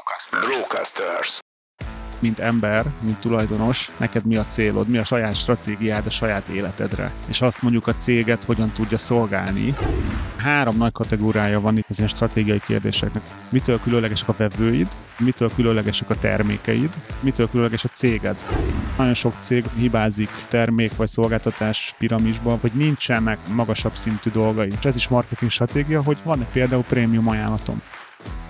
Brocasters. Brocasters. mint ember, mint tulajdonos, neked mi a célod, mi a saját stratégiád a saját életedre, és azt mondjuk a céget hogyan tudja szolgálni. Három nagy kategóriája van itt az ilyen stratégiai kérdéseknek. Mitől különlegesek a vevőid, mitől különlegesek a termékeid, mitől különleges a céged. Nagyon sok cég hibázik termék vagy szolgáltatás piramisban, hogy nincsenek magasabb szintű dolgai. És ez is marketing stratégia, hogy van egy például prémium ajánlatom.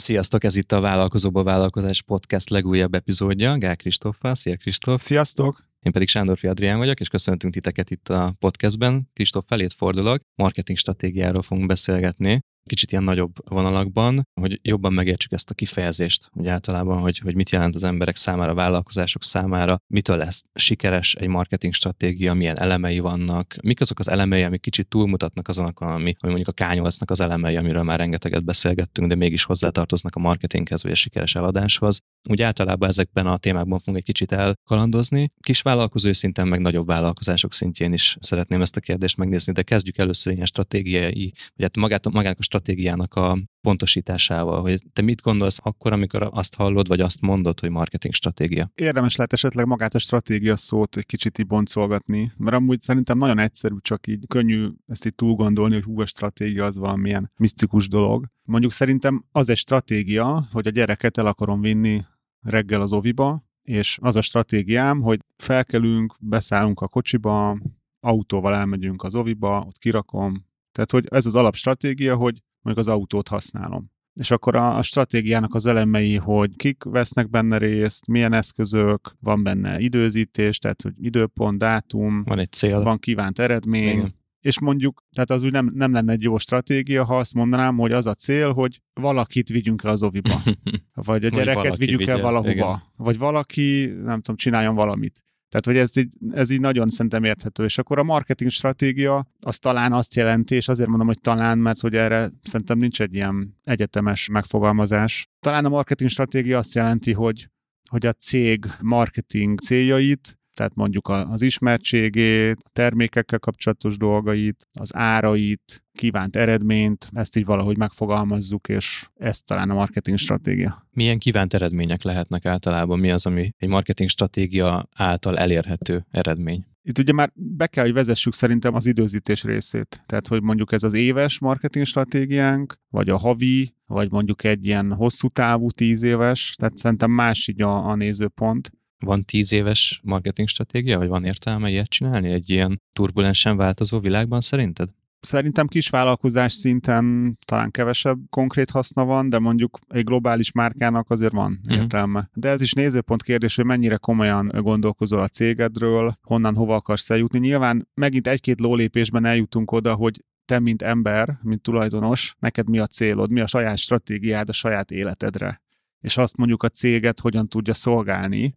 Sziasztok, ez itt a Vállalkozóba Vállalkozás Podcast legújabb epizódja. Gál Kristóffal. Szia Kristóf! Sziasztok! Én pedig Sándorfi Adrián vagyok, és köszöntünk titeket itt a podcastben. Kristóf felét fordulok, marketing stratégiáról fogunk beszélgetni kicsit ilyen nagyobb vonalakban, hogy jobban megértsük ezt a kifejezést, hogy általában, hogy, hogy mit jelent az emberek számára, a vállalkozások számára, mitől lesz sikeres egy marketing stratégia, milyen elemei vannak, mik azok az elemei, amik kicsit túlmutatnak azon, ami, ami mondjuk a kányolcnak az elemei, amiről már rengeteget beszélgettünk, de mégis hozzátartoznak a marketinghez vagy a sikeres eladáshoz. Úgy általában ezekben a témákban fogunk egy kicsit elkalandozni. Kis vállalkozói szinten, meg nagyobb vállalkozások szintjén is szeretném ezt a kérdést megnézni, de kezdjük először ilyen stratégiai, vagy hát magát, magának a stratégiának a pontosításával, hogy te mit gondolsz akkor, amikor azt hallod, vagy azt mondod, hogy marketing stratégia? Érdemes lehet esetleg magát a stratégia szót egy kicsit így boncolgatni, mert amúgy szerintem nagyon egyszerű, csak így könnyű ezt így túl gondolni, hogy hú, a stratégia az valamilyen misztikus dolog. Mondjuk szerintem az egy stratégia, hogy a gyereket el akarom vinni reggel az oviba, és az a stratégiám, hogy felkelünk, beszállunk a kocsiba, autóval elmegyünk az oviba, ott kirakom, tehát, hogy ez az alapstratégia, hogy mondjuk az autót használom. És akkor a, a stratégiának az elemei, hogy kik vesznek benne részt, milyen eszközök, van benne időzítés, tehát hogy időpont, dátum, van egy cél, van kívánt eredmény, Igen. és mondjuk, tehát az úgy nem, nem lenne egy jó stratégia, ha azt mondanám, hogy az a cél, hogy valakit vigyünk el az oviba, vagy a gyereket vigyük el valahova, Igen. vagy valaki, nem tudom, csináljon valamit. Tehát, hogy ez így, ez így nagyon szerintem érthető. És akkor a marketing stratégia az talán azt jelenti, és azért mondom, hogy talán, mert hogy erre szerintem nincs egy ilyen egyetemes megfogalmazás. Talán a marketing stratégia azt jelenti, hogy, hogy a cég marketing céljait tehát mondjuk az ismertségét, a termékekkel kapcsolatos dolgait, az árait, kívánt eredményt, ezt így valahogy megfogalmazzuk, és ez talán a marketing stratégia. Milyen kívánt eredmények lehetnek általában? Mi az, ami egy marketing stratégia által elérhető eredmény? Itt ugye már be kell, hogy vezessük szerintem az időzítés részét. Tehát, hogy mondjuk ez az éves marketing stratégiánk, vagy a havi, vagy mondjuk egy ilyen hosszú távú tíz éves, tehát szerintem más így a, a nézőpont. Van tíz éves marketing stratégia, vagy van értelme ilyet csinálni egy ilyen turbulensen változó világban szerinted? Szerintem kisvállalkozás szinten talán kevesebb konkrét haszna van, de mondjuk egy globális márkának azért van uh-huh. értelme. De ez is nézőpont kérdés, hogy mennyire komolyan gondolkozol a cégedről, honnan hova akarsz eljutni. Nyilván megint egy-két lólépésben eljutunk oda, hogy te, mint ember, mint tulajdonos, neked mi a célod, mi a saját stratégiád a saját életedre. És azt mondjuk a céget hogyan tudja szolgálni,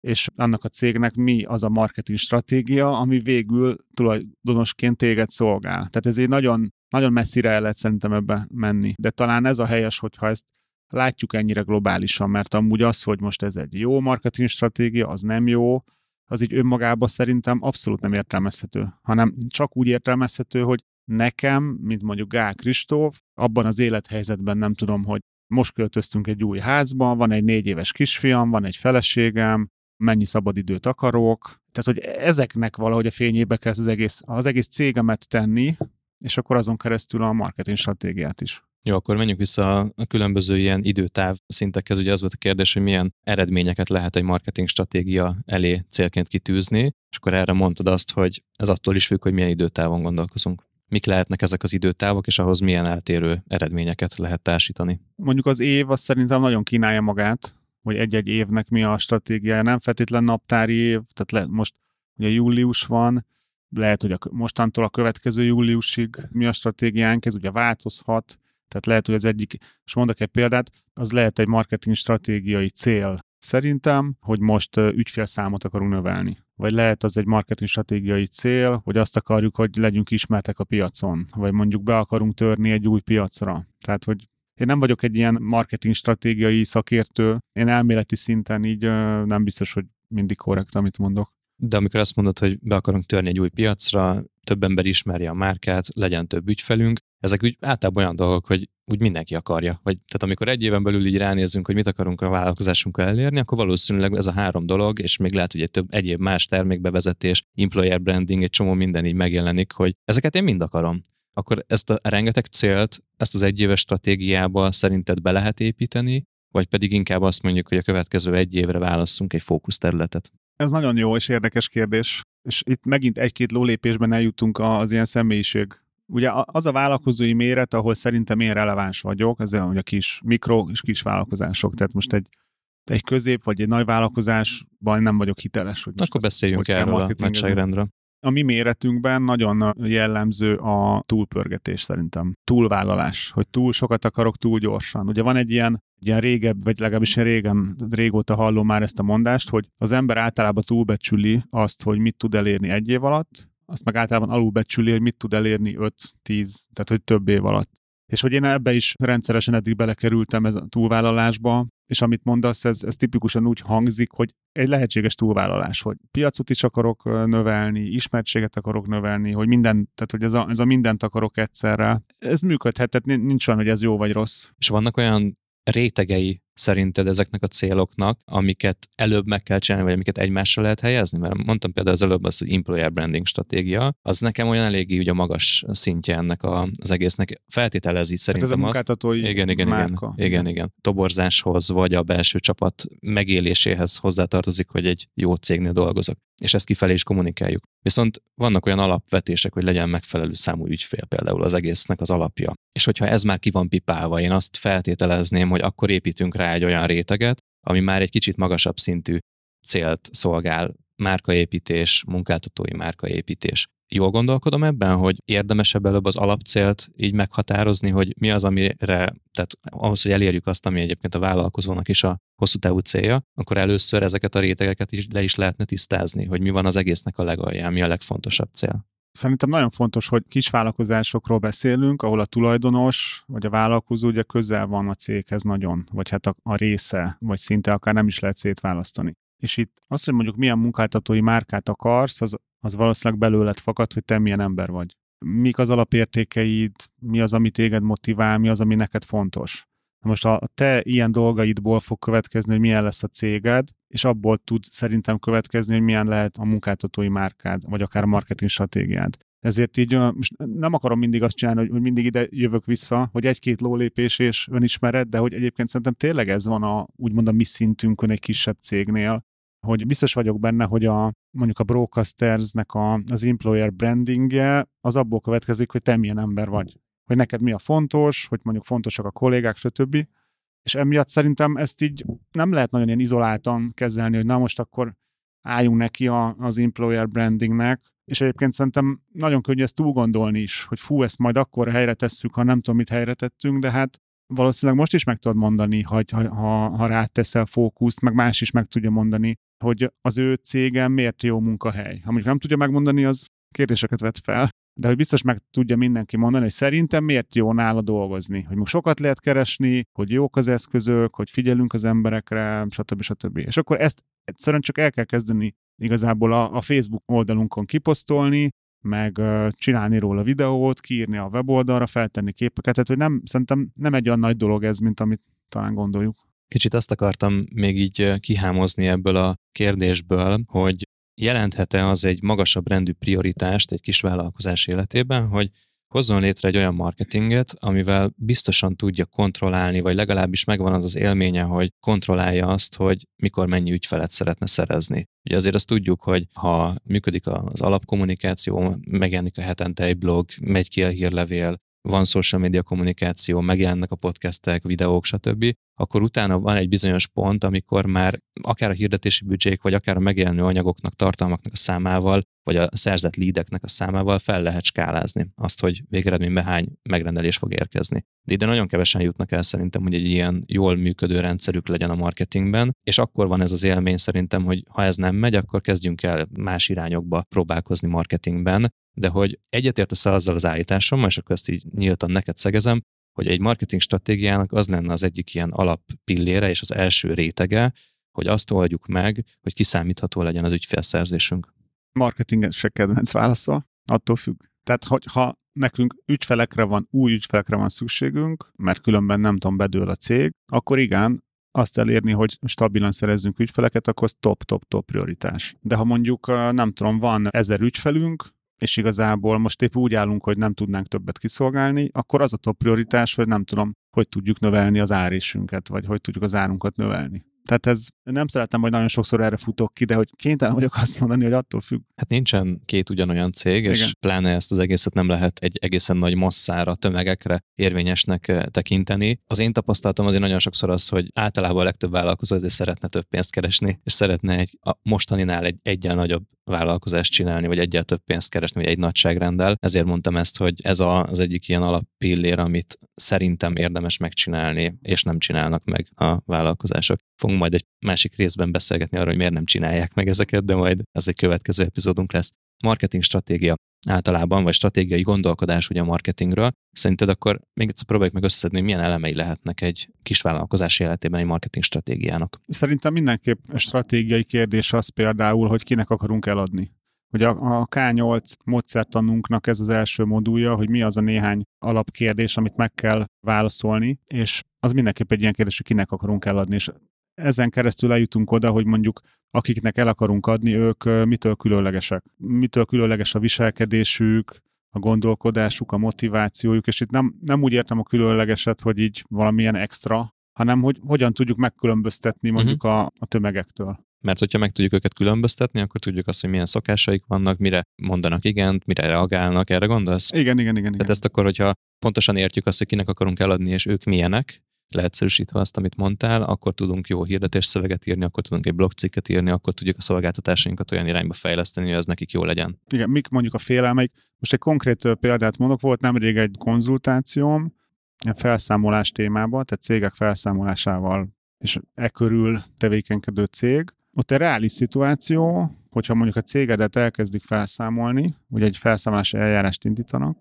és annak a cégnek mi az a marketing stratégia, ami végül tulajdonosként téged szolgál. Tehát ez egy nagyon, nagyon messzire el lehet szerintem ebbe menni. De talán ez a helyes, hogyha ezt látjuk ennyire globálisan, mert amúgy az, hogy most ez egy jó marketing stratégia, az nem jó, az így önmagában szerintem abszolút nem értelmezhető, hanem csak úgy értelmezhető, hogy nekem, mint mondjuk Gál Kristóf, abban az élethelyzetben nem tudom, hogy most költöztünk egy új házba, van egy négy éves kisfiam, van egy feleségem, mennyi szabadidőt akarok. Tehát, hogy ezeknek valahogy a fényébe kell az egész, az egész cégemet tenni, és akkor azon keresztül a marketing stratégiát is. Jó, akkor menjünk vissza a különböző ilyen időtáv szintekhez. Ugye az volt a kérdés, hogy milyen eredményeket lehet egy marketing stratégia elé célként kitűzni, és akkor erre mondtad azt, hogy ez attól is függ, hogy milyen időtávon gondolkozunk. Mik lehetnek ezek az időtávok, és ahhoz milyen eltérő eredményeket lehet társítani? Mondjuk az év az szerintem nagyon kínálja magát, hogy egy-egy évnek mi a stratégiája, nem feltétlen naptári év, tehát le, most ugye július van, lehet, hogy a, mostantól a következő júliusig mi a stratégiánk, ez ugye változhat, tehát lehet, hogy az egyik, és mondok egy példát, az lehet egy marketing stratégiai cél, szerintem, hogy most ügyfélszámot akarunk növelni. Vagy lehet az egy marketing stratégiai cél, hogy azt akarjuk, hogy legyünk ismertek a piacon, vagy mondjuk be akarunk törni egy új piacra. Tehát, hogy én nem vagyok egy ilyen marketing stratégiai szakértő, én elméleti szinten így nem biztos, hogy mindig korrekt, amit mondok. De amikor azt mondod, hogy be akarunk törni egy új piacra, több ember ismerje a márkát, legyen több ügyfelünk, ezek úgy általában olyan dolgok, hogy úgy mindenki akarja. Vagy, tehát amikor egy éven belül így ránézünk, hogy mit akarunk a vállalkozásunkkal elérni, akkor valószínűleg ez a három dolog, és még lehet, hogy egy több egyéb más termékbevezetés, employer branding, egy csomó minden így megjelenik, hogy ezeket én mind akarom. Akkor ezt a rengeteg célt, ezt az egyéves stratégiába szerinted be lehet építeni, vagy pedig inkább azt mondjuk, hogy a következő egy évre válasszunk egy fókuszterületet? Ez nagyon jó és érdekes kérdés, és itt megint egy-két lólépésben eljutunk az ilyen személyiség. Ugye az a vállalkozói méret, ahol szerintem én releváns vagyok, ez a kis mikro és kis vállalkozások. Tehát most egy, egy közép vagy egy nagy vállalkozásban nem vagyok hiteles. Hogy Akkor beszéljünk erről a nagyságrendről. A mi méretünkben nagyon jellemző a túlpörgetés szerintem. Túlvállalás, hogy túl sokat akarok túl gyorsan. Ugye van egy ilyen, ilyen régebb, vagy legalábbis én régen, régóta hallom már ezt a mondást, hogy az ember általában túlbecsüli azt, hogy mit tud elérni egy év alatt, azt meg általában alulbecsüli, hogy mit tud elérni 5-10, tehát hogy több év alatt. És hogy én ebbe is rendszeresen eddig belekerültem ez a túlvállalásba, és amit mondasz, ez, ez tipikusan úgy hangzik, hogy egy lehetséges túlvállalás, hogy piacot is akarok növelni, ismertséget akarok növelni, hogy minden, tehát hogy ez a, ez a mindent akarok egyszerre. Ez működhet, tehát nincs olyan, hogy ez jó vagy rossz. És vannak olyan rétegei szerinted ezeknek a céloknak, amiket előbb meg kell csinálni, vagy amiket egymásra lehet helyezni? Mert mondtam például az előbb az, hogy employer branding stratégia, az nekem olyan eléggé ugye a magas szintje ennek a, az egésznek. Feltételezi szerintem hát ez a azt. Igen, igen, márka. igen, igen, igen. Toborzáshoz, vagy a belső csapat megéléséhez hozzátartozik, hogy egy jó cégnél dolgozok. És ezt kifelé is kommunikáljuk. Viszont vannak olyan alapvetések, hogy legyen megfelelő számú ügyfél például az egésznek az alapja. És hogyha ez már ki van pipálva, én azt feltételezném, hogy akkor építünk rá egy olyan réteget, ami már egy kicsit magasabb szintű célt szolgál, márkaépítés, munkáltatói márkaépítés. Jól gondolkodom ebben, hogy érdemesebb előbb az alapcélt így meghatározni, hogy mi az, amire, tehát ahhoz, hogy elérjük azt, ami egyébként a vállalkozónak is a hosszú távú célja, akkor először ezeket a rétegeket is le is lehetne tisztázni, hogy mi van az egésznek a legalján, mi a legfontosabb cél. Szerintem nagyon fontos, hogy kisvállalkozásokról beszélünk, ahol a tulajdonos vagy a vállalkozó ugye közel van a céghez nagyon, vagy hát a, a része, vagy szinte akár nem is lehet szétválasztani. És itt az, hogy mondjuk milyen munkáltatói márkát akarsz, az, az valószínűleg belőled fakad, hogy te milyen ember vagy. Mik az alapértékeid, mi az, ami téged motivál, mi az, ami neked fontos. Most a te ilyen dolgaidból fog következni, hogy milyen lesz a céged, és abból tud szerintem következni, hogy milyen lehet a munkáltatói márkád, vagy akár marketing stratégiád. Ezért így most nem akarom mindig azt csinálni, hogy mindig ide jövök vissza, hogy egy-két lólépés és önismeret, de hogy egyébként szerintem tényleg ez van a, úgymond a mi szintünkön egy kisebb cégnél, hogy biztos vagyok benne, hogy a, mondjuk a broadcastersnek a, az employer brandingje az abból következik, hogy te milyen ember vagy hogy neked mi a fontos, hogy mondjuk fontosak a kollégák, stb. És emiatt szerintem ezt így nem lehet nagyon ilyen izoláltan kezelni, hogy na most akkor álljunk neki a, az employer brandingnek, és egyébként szerintem nagyon könnyű ezt túl is, hogy fú, ezt majd akkor helyre tesszük, ha nem tudom, mit helyre tettünk, de hát valószínűleg most is meg tudod mondani, ha, ha, ha ráteszel fókuszt, meg más is meg tudja mondani, hogy az ő cégem miért jó munkahely. Ha mondjuk nem tudja megmondani, az kérdéseket vet fel de hogy biztos meg tudja mindenki mondani, hogy szerintem miért jó nála dolgozni. Hogy most sokat lehet keresni, hogy jók az eszközök, hogy figyelünk az emberekre, stb. stb. És akkor ezt egyszerűen csak el kell kezdeni igazából a, a Facebook oldalunkon kiposztolni, meg csinálni róla videót, kiírni a weboldalra, feltenni képeket, tehát hogy nem, szerintem nem egy olyan nagy dolog ez, mint amit talán gondoljuk. Kicsit azt akartam még így kihámozni ebből a kérdésből, hogy jelenthet-e az egy magasabb rendű prioritást egy kis vállalkozás életében, hogy hozzon létre egy olyan marketinget, amivel biztosan tudja kontrollálni, vagy legalábbis megvan az az élménye, hogy kontrollálja azt, hogy mikor mennyi ügyfelet szeretne szerezni. Ugye azért azt tudjuk, hogy ha működik az alapkommunikáció, megjelenik a hetente egy blog, megy ki a hírlevél, van social media kommunikáció, megjelennek a podcastek, videók, stb., akkor utána van egy bizonyos pont, amikor már akár a hirdetési büdzsék, vagy akár a megjelenő anyagoknak, tartalmaknak a számával, vagy a szerzett leadeknek a számával fel lehet skálázni azt, hogy végeredményben hány megrendelés fog érkezni. De ide nagyon kevesen jutnak el szerintem, hogy egy ilyen jól működő rendszerük legyen a marketingben, és akkor van ez az élmény szerintem, hogy ha ez nem megy, akkor kezdjünk el más irányokba próbálkozni marketingben, de hogy egyetértesz azzal az állításommal, és akkor ezt így nyíltan neked szegezem, hogy egy marketing stratégiának az lenne az egyik ilyen alappillére és az első rétege, hogy azt oldjuk meg, hogy kiszámítható legyen az ügyfélszerzésünk. Marketingesek kedvenc válasza, attól függ. Tehát, hogyha nekünk ügyfelekre van, új ügyfelekre van szükségünk, mert különben nem tudom, bedől a cég, akkor igen, azt elérni, hogy stabilan szerezzünk ügyfeleket, akkor az top-top-top prioritás. De ha mondjuk, nem tudom, van ezer ügyfelünk, és igazából most épp úgy állunk, hogy nem tudnánk többet kiszolgálni, akkor az a top prioritás, hogy nem tudom, hogy tudjuk növelni az árésünket, vagy hogy tudjuk az árunkat növelni. Tehát ez nem szeretem, hogy nagyon sokszor erre futok ki, de hogy kénytelen vagyok azt mondani, hogy attól függ. Hát nincsen két ugyanolyan cég, Igen. és pláne ezt az egészet nem lehet egy egészen nagy masszára, tömegekre érvényesnek eh, tekinteni. Az én tapasztalatom azért nagyon sokszor az, hogy általában a legtöbb vállalkozó azért szeretne több pénzt keresni, és szeretne egy a mostaninál egy egyen nagyobb vállalkozást csinálni, vagy egyel több pénzt keresni, vagy egy nagyságrendel. Ezért mondtam ezt, hogy ez a, az egyik ilyen alappillér, amit szerintem érdemes megcsinálni, és nem csinálnak meg a vállalkozások. Fogunk majd egy másik részben beszélgetni arról, hogy miért nem csinálják meg ezeket, de majd ez egy következő epizódunk lesz. Marketing stratégia általában, vagy stratégiai gondolkodás ugye a marketingről. Szerinted akkor még egyszer próbáljuk meg összeszedni, hogy milyen elemei lehetnek egy kisvállalkozás életében egy marketing stratégiának? Szerintem mindenképp stratégiai kérdés az például, hogy kinek akarunk eladni. Ugye a K8 módszertanunknak ez az első modulja, hogy mi az a néhány alapkérdés, amit meg kell válaszolni, és az mindenképp egy ilyen kérdés, hogy kinek akarunk eladni, és ezen keresztül eljutunk oda, hogy mondjuk akiknek el akarunk adni, ők mitől különlegesek. Mitől különleges a viselkedésük, a gondolkodásuk, a motivációjuk, és itt nem, nem úgy értem a különlegeset, hogy így valamilyen extra, hanem hogy hogyan tudjuk megkülönböztetni mhm. mondjuk uh-huh. a, a tömegektől. Mert hogyha meg tudjuk őket különböztetni, akkor tudjuk azt, hogy milyen szokásaik vannak, mire mondanak igent, mire reagálnak, erre gondolsz? Igen, igen, igen. Tehát igen. ezt akkor, hogyha pontosan értjük azt, hogy kinek akarunk eladni, és ők milyenek, leegyszerűsítve azt, amit mondtál, akkor tudunk jó hirdetés szöveget írni, akkor tudunk egy blogcikket írni, akkor tudjuk a szolgáltatásainkat olyan irányba fejleszteni, hogy az nekik jó legyen. Igen, mik mondjuk a félelmeik. Most egy konkrét példát mondok, volt nemrég egy konzultációm, felszámolás témában, tehát cégek felszámolásával és e körül tevékenykedő cég. Ott egy reális szituáció, hogyha mondjuk a cégedet elkezdik felszámolni, vagy egy felszámolási eljárást indítanak,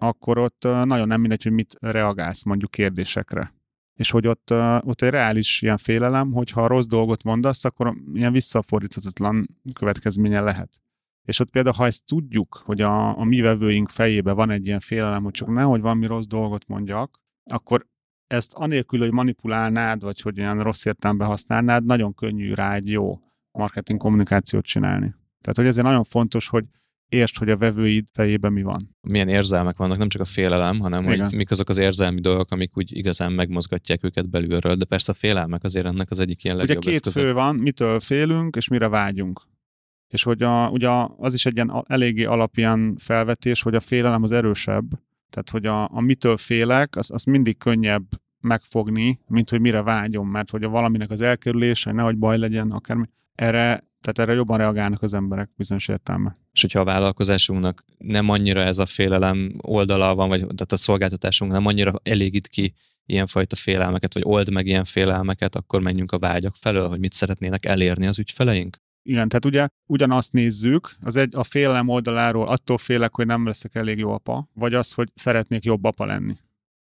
akkor ott nagyon nem mindegy, hogy mit reagálsz mondjuk kérdésekre és hogy ott, ott egy reális ilyen félelem, hogy ha rossz dolgot mondasz, akkor ilyen visszafordíthatatlan következménye lehet. És ott például, ha ezt tudjuk, hogy a, a mi vevőink fejébe van egy ilyen félelem, hogy csak nehogy valami rossz dolgot mondjak, akkor ezt anélkül, hogy manipulálnád, vagy hogy olyan rossz értelemben használnád, nagyon könnyű rá egy jó marketing kommunikációt csinálni. Tehát, hogy ezért nagyon fontos, hogy értsd, hogy a vevőid fejében mi van. Milyen érzelmek vannak, nem csak a félelem, hanem Igen. hogy mik azok az érzelmi dolgok, amik úgy igazán megmozgatják őket belülről, de persze a félelmek azért ennek az egyik ilyen legjobb Ugye két eszköze. fő van, mitől félünk, és mire vágyunk. És hogy a, ugye az is egy ilyen eléggé alapján felvetés, hogy a félelem az erősebb. Tehát, hogy a, a mitől félek, az, az mindig könnyebb megfogni, mint hogy mire vágyom, mert hogy a valaminek az elkerülése, nehogy baj legyen, akármi. Erre tehát erre jobban reagálnak az emberek bizonyos értelme. És hogyha a vállalkozásunknak nem annyira ez a félelem oldala van, vagy tehát a szolgáltatásunk nem annyira elégít ki ilyenfajta félelmeket, vagy old meg ilyen félelmeket, akkor menjünk a vágyak felől, hogy mit szeretnének elérni az ügyfeleink? Igen, tehát ugye ugyanazt nézzük, az egy a félelem oldaláról attól félek, hogy nem leszek elég jó apa, vagy az, hogy szeretnék jobb apa lenni.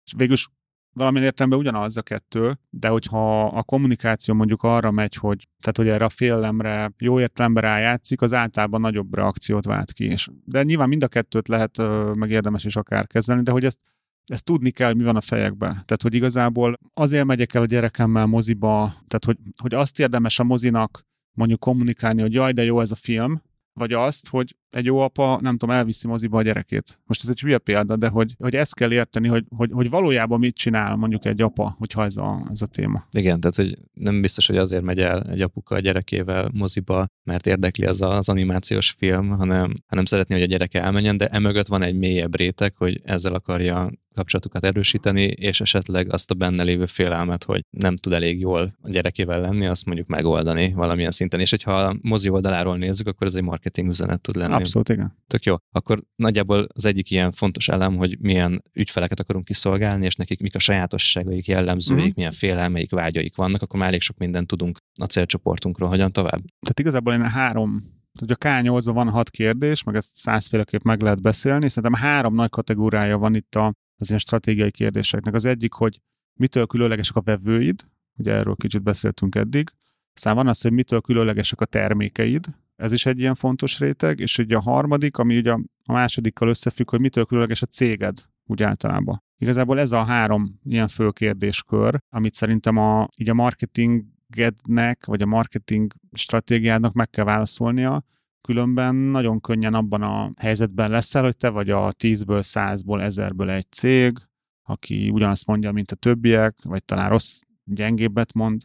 És végülis valamilyen értelemben ugyanaz a kettő, de hogyha a kommunikáció mondjuk arra megy, hogy, tehát hogy erre a félelemre jó értelemben rájátszik, az általában nagyobb reakciót vált ki. És, de nyilván mind a kettőt lehet meg érdemes is akár kezelni, de hogy ezt, ezt tudni kell, hogy mi van a fejekbe. Tehát, hogy igazából azért megyek el a gyerekemmel moziba, tehát, hogy, hogy azt érdemes a mozinak mondjuk kommunikálni, hogy jaj, de jó ez a film, vagy azt, hogy egy jó apa, nem tudom, elviszi moziba a gyerekét. Most ez egy hülye példa, de hogy, hogy ezt kell érteni, hogy, hogy, hogy valójában mit csinál mondjuk egy apa, hogyha ez a, ez a téma. Igen, tehát hogy nem biztos, hogy azért megy el egy apuka a gyerekével moziba, mert érdekli az az animációs film, hanem, hanem szeretné, hogy a gyereke elmenjen, de emögött van egy mélyebb réteg, hogy ezzel akarja kapcsolatukat erősíteni, és esetleg azt a benne lévő félelmet, hogy nem tud elég jól a gyerekével lenni, azt mondjuk megoldani valamilyen szinten. És hogyha a mozi oldaláról nézzük, akkor ez egy marketing üzenet tud lenni. Abszolút, igen. Tök jó. Akkor nagyjából az egyik ilyen fontos elem, hogy milyen ügyfeleket akarunk kiszolgálni, és nekik mik a sajátosságaik, jellemzőik, mm-hmm. milyen félelmeik, vágyaik vannak, akkor már elég sok mindent tudunk a célcsoportunkról. Hogyan tovább? Tehát igazából én három tehát a K8-ban van hat kérdés, meg ezt százféleképp meg lehet beszélni. Szerintem három nagy kategóriája van itt a az ilyen stratégiai kérdéseknek. Az egyik, hogy mitől különlegesek a vevőid, ugye erről kicsit beszéltünk eddig, aztán van az, hogy mitől különlegesek a termékeid, ez is egy ilyen fontos réteg, és ugye a harmadik, ami ugye a másodikkal összefügg, hogy mitől különleges a céged úgy általában. Igazából ez a három ilyen fő kérdéskör, amit szerintem a, így a marketingednek, vagy a marketing stratégiádnak meg kell válaszolnia, Különben nagyon könnyen abban a helyzetben leszel, hogy te vagy a 10-ből, 100-ból, 1000-ből egy cég, aki ugyanazt mondja, mint a többiek, vagy talán rossz, gyengébbet mond,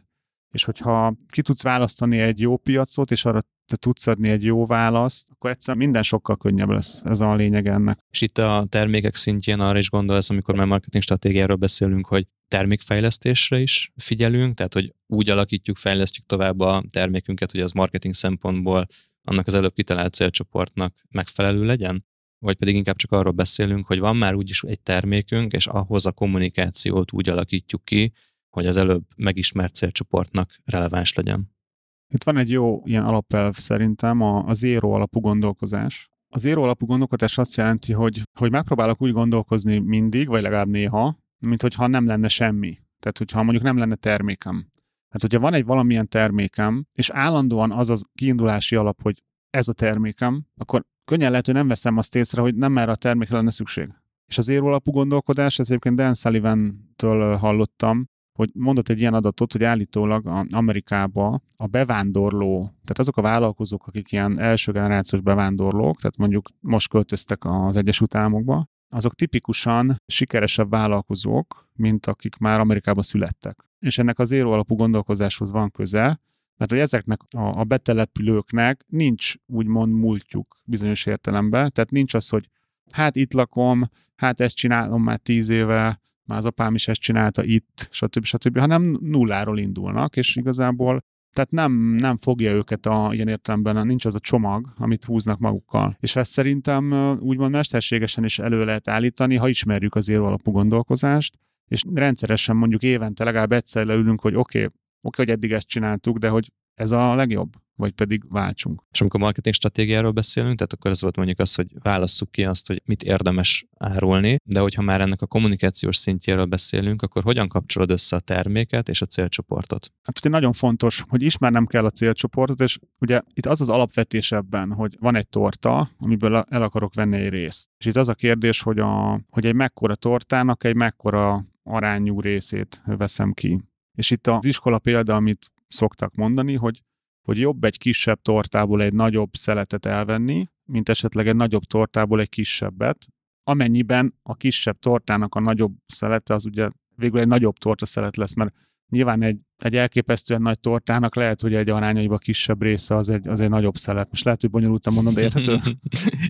és hogyha ki tudsz választani egy jó piacot, és arra te tudsz adni egy jó választ, akkor egyszer minden sokkal könnyebb lesz. Ez a lényeg ennek. És itt a termékek szintjén arra is gondolsz, amikor már marketing stratégiáról beszélünk, hogy termékfejlesztésre is figyelünk, tehát hogy úgy alakítjuk, fejlesztjük tovább a termékünket, hogy az marketing szempontból annak az előbb kitalált célcsoportnak megfelelő legyen? Vagy pedig inkább csak arról beszélünk, hogy van már úgyis egy termékünk, és ahhoz a kommunikációt úgy alakítjuk ki, hogy az előbb megismert célcsoportnak releváns legyen. Itt van egy jó ilyen alapelv szerintem, a, a zéró alapú gondolkozás. Az zéró alapú gondolkodás azt jelenti, hogy, hogy megpróbálok úgy gondolkozni mindig, vagy legalább néha, mint hogyha nem lenne semmi. Tehát, hogyha mondjuk nem lenne termékem. Hát, hogyha van egy valamilyen termékem, és állandóan az az kiindulási alap, hogy ez a termékem, akkor könnyen lehet, hogy nem veszem azt észre, hogy nem erre a termékre lenne szükség. És az érólapú gondolkodás, ez egyébként Dan Sullivan-től hallottam, hogy mondott egy ilyen adatot, hogy állítólag Amerikába a bevándorló, tehát azok a vállalkozók, akik ilyen első generációs bevándorlók, tehát mondjuk most költöztek az Egyesült Államokba, azok tipikusan sikeresebb vállalkozók, mint akik már Amerikában születtek. És ennek az éró alapú gondolkozáshoz van köze, mert hogy ezeknek a, a betelepülőknek nincs úgymond múltjuk bizonyos értelemben, tehát nincs az, hogy hát itt lakom, hát ezt csinálom már tíz éve, már az apám is ezt csinálta itt, stb. stb., hanem nulláról indulnak, és igazából tehát nem, nem fogja őket a, ilyen értelemben, nincs az a csomag, amit húznak magukkal. És ezt szerintem úgymond mesterségesen is elő lehet állítani, ha ismerjük az alapú gondolkozást, és rendszeresen mondjuk évente legalább egyszer leülünk, hogy oké, okay, oké, okay, hogy eddig ezt csináltuk, de hogy ez a legjobb, vagy pedig váltsunk. És amikor marketing stratégiáról beszélünk, tehát akkor ez volt mondjuk az, hogy válasszuk ki azt, hogy mit érdemes árulni, de hogyha már ennek a kommunikációs szintjéről beszélünk, akkor hogyan kapcsolod össze a terméket és a célcsoportot? Hát ugye nagyon fontos, hogy ismernem kell a célcsoportot, és ugye itt az az alapvetés ebben, hogy van egy torta, amiből el akarok venni egy részt. És itt az a kérdés, hogy, a, hogy egy mekkora tortának egy mekkora arányú részét veszem ki. És itt az iskola példa, amit szoktak mondani, hogy, hogy jobb egy kisebb tortából egy nagyobb szeletet elvenni, mint esetleg egy nagyobb tortából egy kisebbet, amennyiben a kisebb tortának a nagyobb szelete az ugye végül egy nagyobb torta szelet lesz, mert nyilván egy, egy elképesztően nagy tortának lehet, hogy egy arányaiban kisebb része az egy, az egy nagyobb szelet. Most lehet, hogy bonyolultan mondom, de érthető?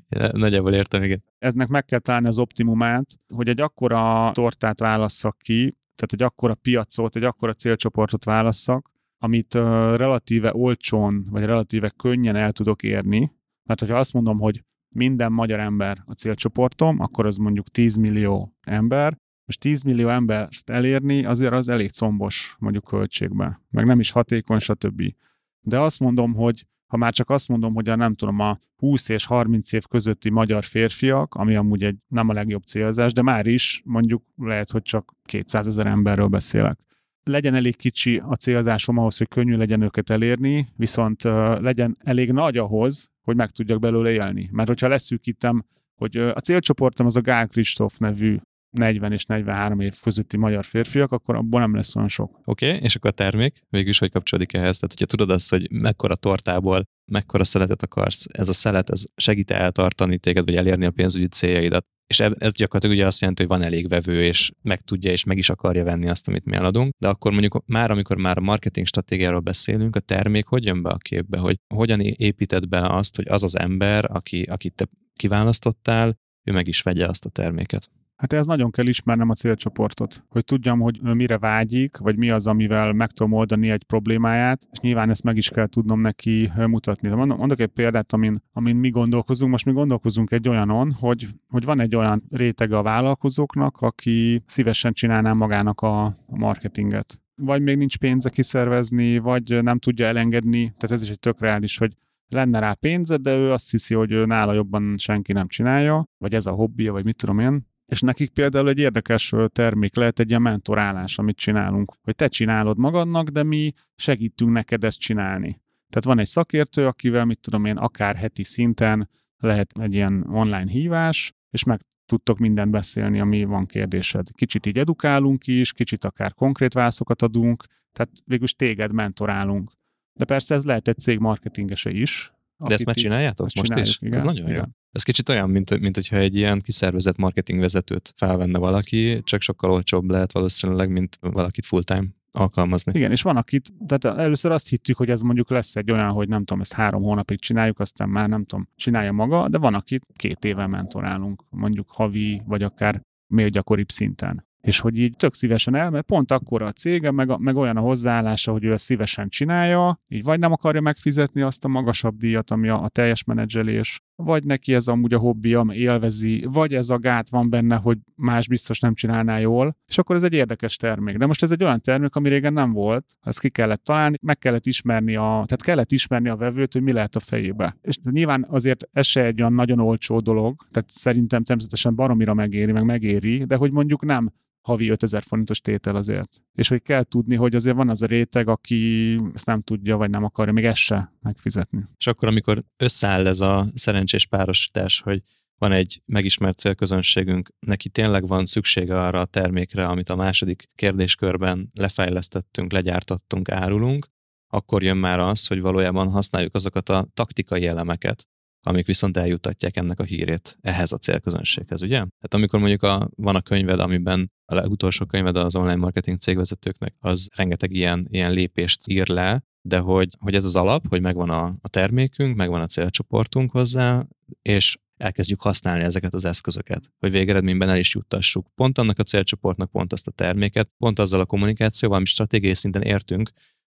Nagyjából értem, igen. Eznek meg kell találni az optimumát, hogy egy akkora tortát válasszak ki, tehát egy akkora piacot, egy akkora célcsoportot válasszak, amit relatíve olcsón, vagy relatíve könnyen el tudok érni. Mert hogyha azt mondom, hogy minden magyar ember a célcsoportom, akkor az mondjuk 10 millió ember, most 10 millió embert elérni azért az elég combos mondjuk költségbe, meg nem is hatékony, stb. De azt mondom, hogy ha már csak azt mondom, hogy a nem tudom, a 20 és 30 év közötti magyar férfiak, ami amúgy egy nem a legjobb célzás, de már is mondjuk lehet, hogy csak 200 ezer emberről beszélek. Legyen elég kicsi a célzásom ahhoz, hogy könnyű legyen őket elérni, viszont legyen elég nagy ahhoz, hogy meg tudjak belőle élni. Mert hogyha leszűkítem, hogy a célcsoportom az a Gál Kristóf nevű 40 és 43 év közötti magyar férfiak, akkor abból nem lesz olyan sok. Oké, okay, és akkor a termék végülis hogy kapcsolódik ehhez? Tehát, hogyha tudod azt, hogy mekkora tortából mekkora szeletet akarsz, ez a szelet ez segít eltartani téged, vagy elérni a pénzügyi céljaidat. És ez gyakorlatilag ugye azt jelenti, hogy van elég vevő, és meg tudja, és meg is akarja venni azt, amit mi eladunk. De akkor mondjuk már, amikor már a marketing stratégiáról beszélünk, a termék hogy jön be a képbe, hogy hogyan építed be azt, hogy az az ember, aki, akit te kiválasztottál, ő meg is vegye azt a terméket. Hát ez nagyon kell ismernem a célcsoportot, hogy tudjam, hogy mire vágyik, vagy mi az, amivel meg tudom oldani egy problémáját, és nyilván ezt meg is kell tudnom neki mutatni. Mondok egy példát, amin, amin mi gondolkozunk. Most mi gondolkozunk egy olyanon, hogy, hogy van egy olyan rétege a vállalkozóknak, aki szívesen csinálná magának a marketinget. Vagy még nincs pénze kiszervezni, vagy nem tudja elengedni, tehát ez is egy tök reális, hogy lenne rá pénze, de ő azt hiszi, hogy ő nála jobban senki nem csinálja, vagy ez a hobbija, vagy mit tudom én, és nekik például egy érdekes termék lehet egy ilyen mentorálás, amit csinálunk, hogy te csinálod magadnak, de mi segítünk neked ezt csinálni. Tehát van egy szakértő, akivel, mit tudom én, akár heti szinten lehet egy ilyen online hívás, és meg tudtok mindent beszélni, ami van kérdésed. Kicsit így edukálunk is, kicsit akár konkrét válaszokat adunk, tehát végülis téged mentorálunk. De persze ez lehet egy cég marketingese is. De ezt már csináljátok most is? Igen, ez nagyon igen. Ez kicsit olyan, mint, mint hogyha egy ilyen kiszervezett marketingvezetőt felvenne valaki, csak sokkal olcsóbb lehet valószínűleg, mint valakit full-time alkalmazni. Igen, és van akit, tehát először azt hittük, hogy ez mondjuk lesz egy olyan, hogy nem tudom, ezt három hónapig csináljuk, aztán már nem tudom, csinálja maga, de van, akit két éve mentorálunk, mondjuk havi, vagy akár még gyakoribb szinten és hogy így tök szívesen el, mert pont akkor a cége, meg, meg olyan a hozzáállása, hogy ő ezt szívesen csinálja, így vagy nem akarja megfizetni azt a magasabb díjat, ami a, a teljes menedzselés, vagy neki ez amúgy a hobbija, élvezi, vagy ez a gát van benne, hogy más biztos nem csinálná jól, és akkor ez egy érdekes termék. De most ez egy olyan termék, ami régen nem volt, ezt ki kellett találni, meg kellett ismerni a, tehát kellett ismerni a vevőt, hogy mi lehet a fejébe. És nyilván azért ez se egy olyan nagyon olcsó dolog, tehát szerintem természetesen baromira megéri, meg megéri, de hogy mondjuk nem havi 5000 forintos tétel azért. És hogy kell tudni, hogy azért van az a réteg, aki ezt nem tudja, vagy nem akarja még ezt se megfizetni. És akkor, amikor összeáll ez a szerencsés párosítás, hogy van egy megismert célközönségünk, neki tényleg van szüksége arra a termékre, amit a második kérdéskörben lefejlesztettünk, legyártattunk, árulunk, akkor jön már az, hogy valójában használjuk azokat a taktikai elemeket, amik viszont eljutatják ennek a hírét ehhez a célközönséghez, ugye? Tehát amikor mondjuk a, van a könyved, amiben a legutolsó könyved az online marketing cégvezetőknek, az rengeteg ilyen, ilyen lépést ír le, de hogy, hogy ez az alap, hogy megvan a, a termékünk, megvan a célcsoportunk hozzá, és elkezdjük használni ezeket az eszközöket, hogy végeredményben el is juttassuk pont annak a célcsoportnak pont azt a terméket, pont azzal a kommunikációval, ami stratégiai szinten értünk,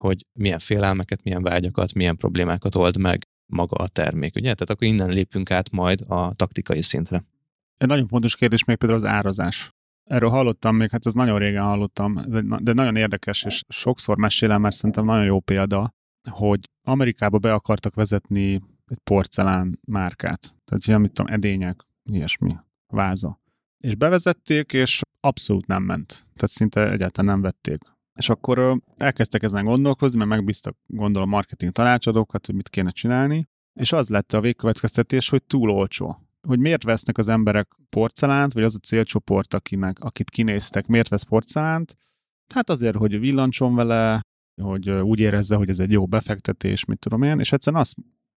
hogy milyen félelmeket, milyen vágyakat, milyen problémákat old meg, maga a termék, ugye? Tehát akkor innen lépünk át majd a taktikai szintre. Egy nagyon fontos kérdés még például az árazás. Erről hallottam még, hát ez nagyon régen hallottam, de nagyon érdekes, és sokszor mesélem, mert szerintem nagyon jó példa, hogy Amerikába be akartak vezetni egy porcelán márkát. Tehát ilyen, mit tudom, edények, ilyesmi, váza. És bevezették, és abszolút nem ment. Tehát szinte egyáltalán nem vették. És akkor elkezdtek ezen gondolkozni, mert megbíztak gondolom marketing tanácsadókat, hogy mit kéne csinálni, és az lett a végkövetkeztetés, hogy túl olcsó. Hogy miért vesznek az emberek porcelánt, vagy az a célcsoport, akinek, akit kinéztek, miért vesz porcelánt? Hát azért, hogy villancson vele, hogy úgy érezze, hogy ez egy jó befektetés, mit tudom én, és egyszerűen az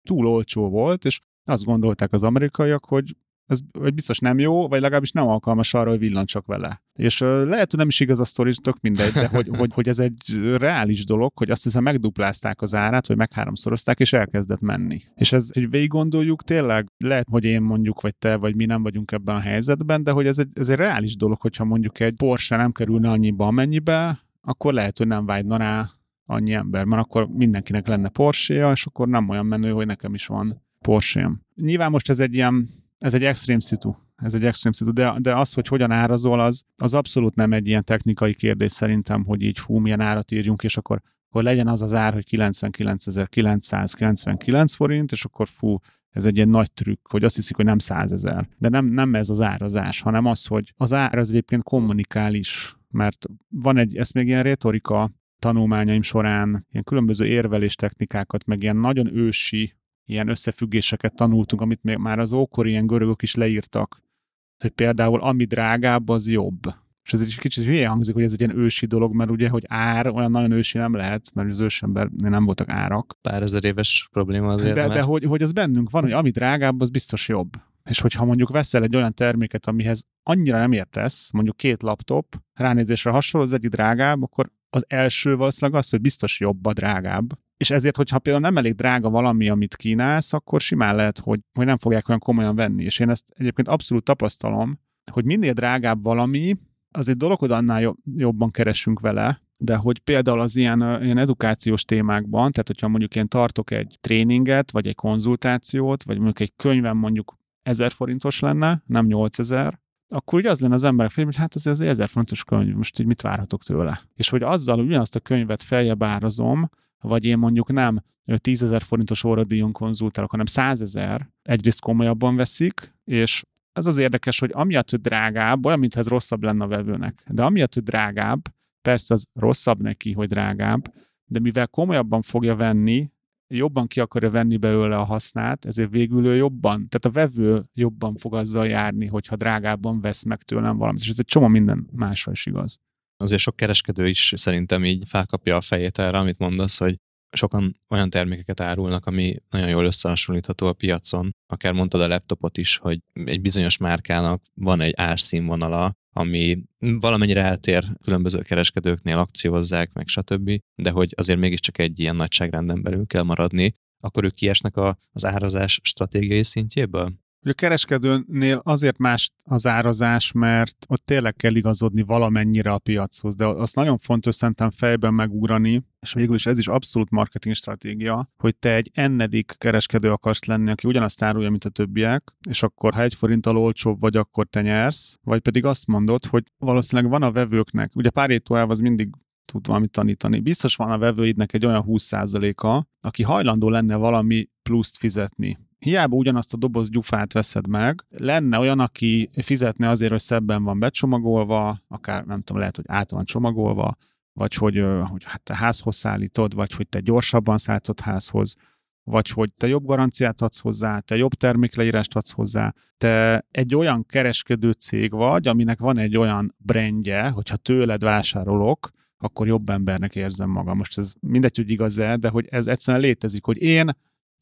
túl olcsó volt, és azt gondolták az amerikaiak, hogy ez vagy biztos nem jó, vagy legalábbis nem alkalmas arra, hogy villancsak vele. És lehet, hogy nem is igaz a sztori, tök mindegy, de hogy, hogy, hogy ez egy reális dolog, hogy azt hiszem megduplázták az árát, vagy megháromszorozták, és elkezdett menni. És ez, hogy végig gondoljuk, tényleg lehet, hogy én mondjuk, vagy te, vagy mi nem vagyunk ebben a helyzetben, de hogy ez egy, ez egy reális dolog, hogyha mondjuk egy Porsche nem kerülne annyiba, amennyibe, akkor lehet, hogy nem vágyna rá annyi ember, mert akkor mindenkinek lenne porsche és akkor nem olyan menő, hogy nekem is van porsche Nyilván most ez egy ilyen ez egy extrém szitu. Ez egy extrém szitu, de, de az, hogy hogyan árazol, az, az abszolút nem egy ilyen technikai kérdés szerintem, hogy így fú, milyen árat írjunk, és akkor, akkor legyen az az ár, hogy 99.999 forint, és akkor fú, ez egy ilyen nagy trükk, hogy azt hiszik, hogy nem 100 ezer. De nem, nem ez az árazás, hanem az, hogy az ár az egyébként kommunikál is, mert van egy, ez még ilyen retorika tanulmányaim során, ilyen különböző érvelés technikákat, meg ilyen nagyon ősi ilyen összefüggéseket tanultunk, amit még már az ókori ilyen görögök is leírtak. hogy például ami drágább, az jobb. És ez egy kicsit hülye hangzik, hogy ez egy ilyen ősi dolog, mert ugye, hogy ár olyan nagyon ősi nem lehet, mert az ősembernél nem voltak árak. Pár ezer éves probléma azért. De, de hogy, hogy az bennünk van, hogy ami drágább, az biztos jobb. És hogyha mondjuk veszel egy olyan terméket, amihez annyira nem értesz, mondjuk két laptop, ránézésre hasonló, az egyik drágább, akkor az első valószínűleg az, hogy biztos jobb a drágább. És ezért, hogyha például nem elég drága valami, amit kínálsz, akkor simán lehet, hogy, hogy nem fogják olyan komolyan venni. És én ezt egyébként abszolút tapasztalom, hogy minél drágább valami, az egy dolog, hogy annál jobban keresünk vele, de hogy például az ilyen, ilyen edukációs témákban, tehát hogyha mondjuk én tartok egy tréninget, vagy egy konzultációt, vagy mondjuk egy könyvem mondjuk 1000 forintos lenne, nem 8000, akkor ugye az lenne az emberek fejében, hogy hát ez az 1000 forintos könyv, most így mit várhatok tőle? És hogy azzal ugyanazt a könyvet feljebb árazom, vagy én mondjuk nem 10 ezer forintos óradíjon konzultálok, hanem 100 ezer, egyrészt komolyabban veszik, és ez az érdekes, hogy amiatt, hogy drágább, olyan, mintha ez rosszabb lenne a vevőnek, de amiatt, hogy drágább, persze az rosszabb neki, hogy drágább, de mivel komolyabban fogja venni, jobban ki akarja venni belőle a hasznát, ezért végül ő jobban, tehát a vevő jobban fog azzal járni, hogyha drágábban vesz meg tőlem valamit, és ez egy csomó minden másra is igaz. Azért sok kereskedő is szerintem így felkapja a fejét erre, amit mondasz, hogy sokan olyan termékeket árulnak, ami nagyon jól összehasonlítható a piacon. Akár mondtad a laptopot is, hogy egy bizonyos márkának van egy árszínvonala, ami valamennyire eltér különböző kereskedőknél, akciózzák, meg stb., de hogy azért mégiscsak egy ilyen nagyságrenden belül kell maradni, akkor ők kiesnek a, az árazás stratégiai szintjéből? A kereskedőnél azért más az árazás, mert ott tényleg kell igazodni valamennyire a piachoz, de azt nagyon fontos szerintem fejben megugrani, és végül is ez is abszolút marketing stratégia, hogy te egy ennedik kereskedő akarsz lenni, aki ugyanazt árulja, mint a többiek, és akkor ha egy forinttal olcsóbb vagy, akkor te nyersz, vagy pedig azt mondod, hogy valószínűleg van a vevőknek, ugye Pareto elv az mindig tud valamit tanítani. Biztos van a vevőidnek egy olyan 20%-a, aki hajlandó lenne valami pluszt fizetni hiába ugyanazt a doboz gyufát veszed meg, lenne olyan, aki fizetne azért, hogy szebben van becsomagolva, akár nem tudom, lehet, hogy át van csomagolva, vagy hogy, hogy hát te házhoz szállítod, vagy hogy te gyorsabban szállítod házhoz, vagy hogy te jobb garanciát adsz hozzá, te jobb termékleírást adsz hozzá, te egy olyan kereskedő cég vagy, aminek van egy olyan brandje, hogyha tőled vásárolok, akkor jobb embernek érzem magam. Most ez mindegy, hogy igaz-e, de hogy ez egyszerűen létezik, hogy én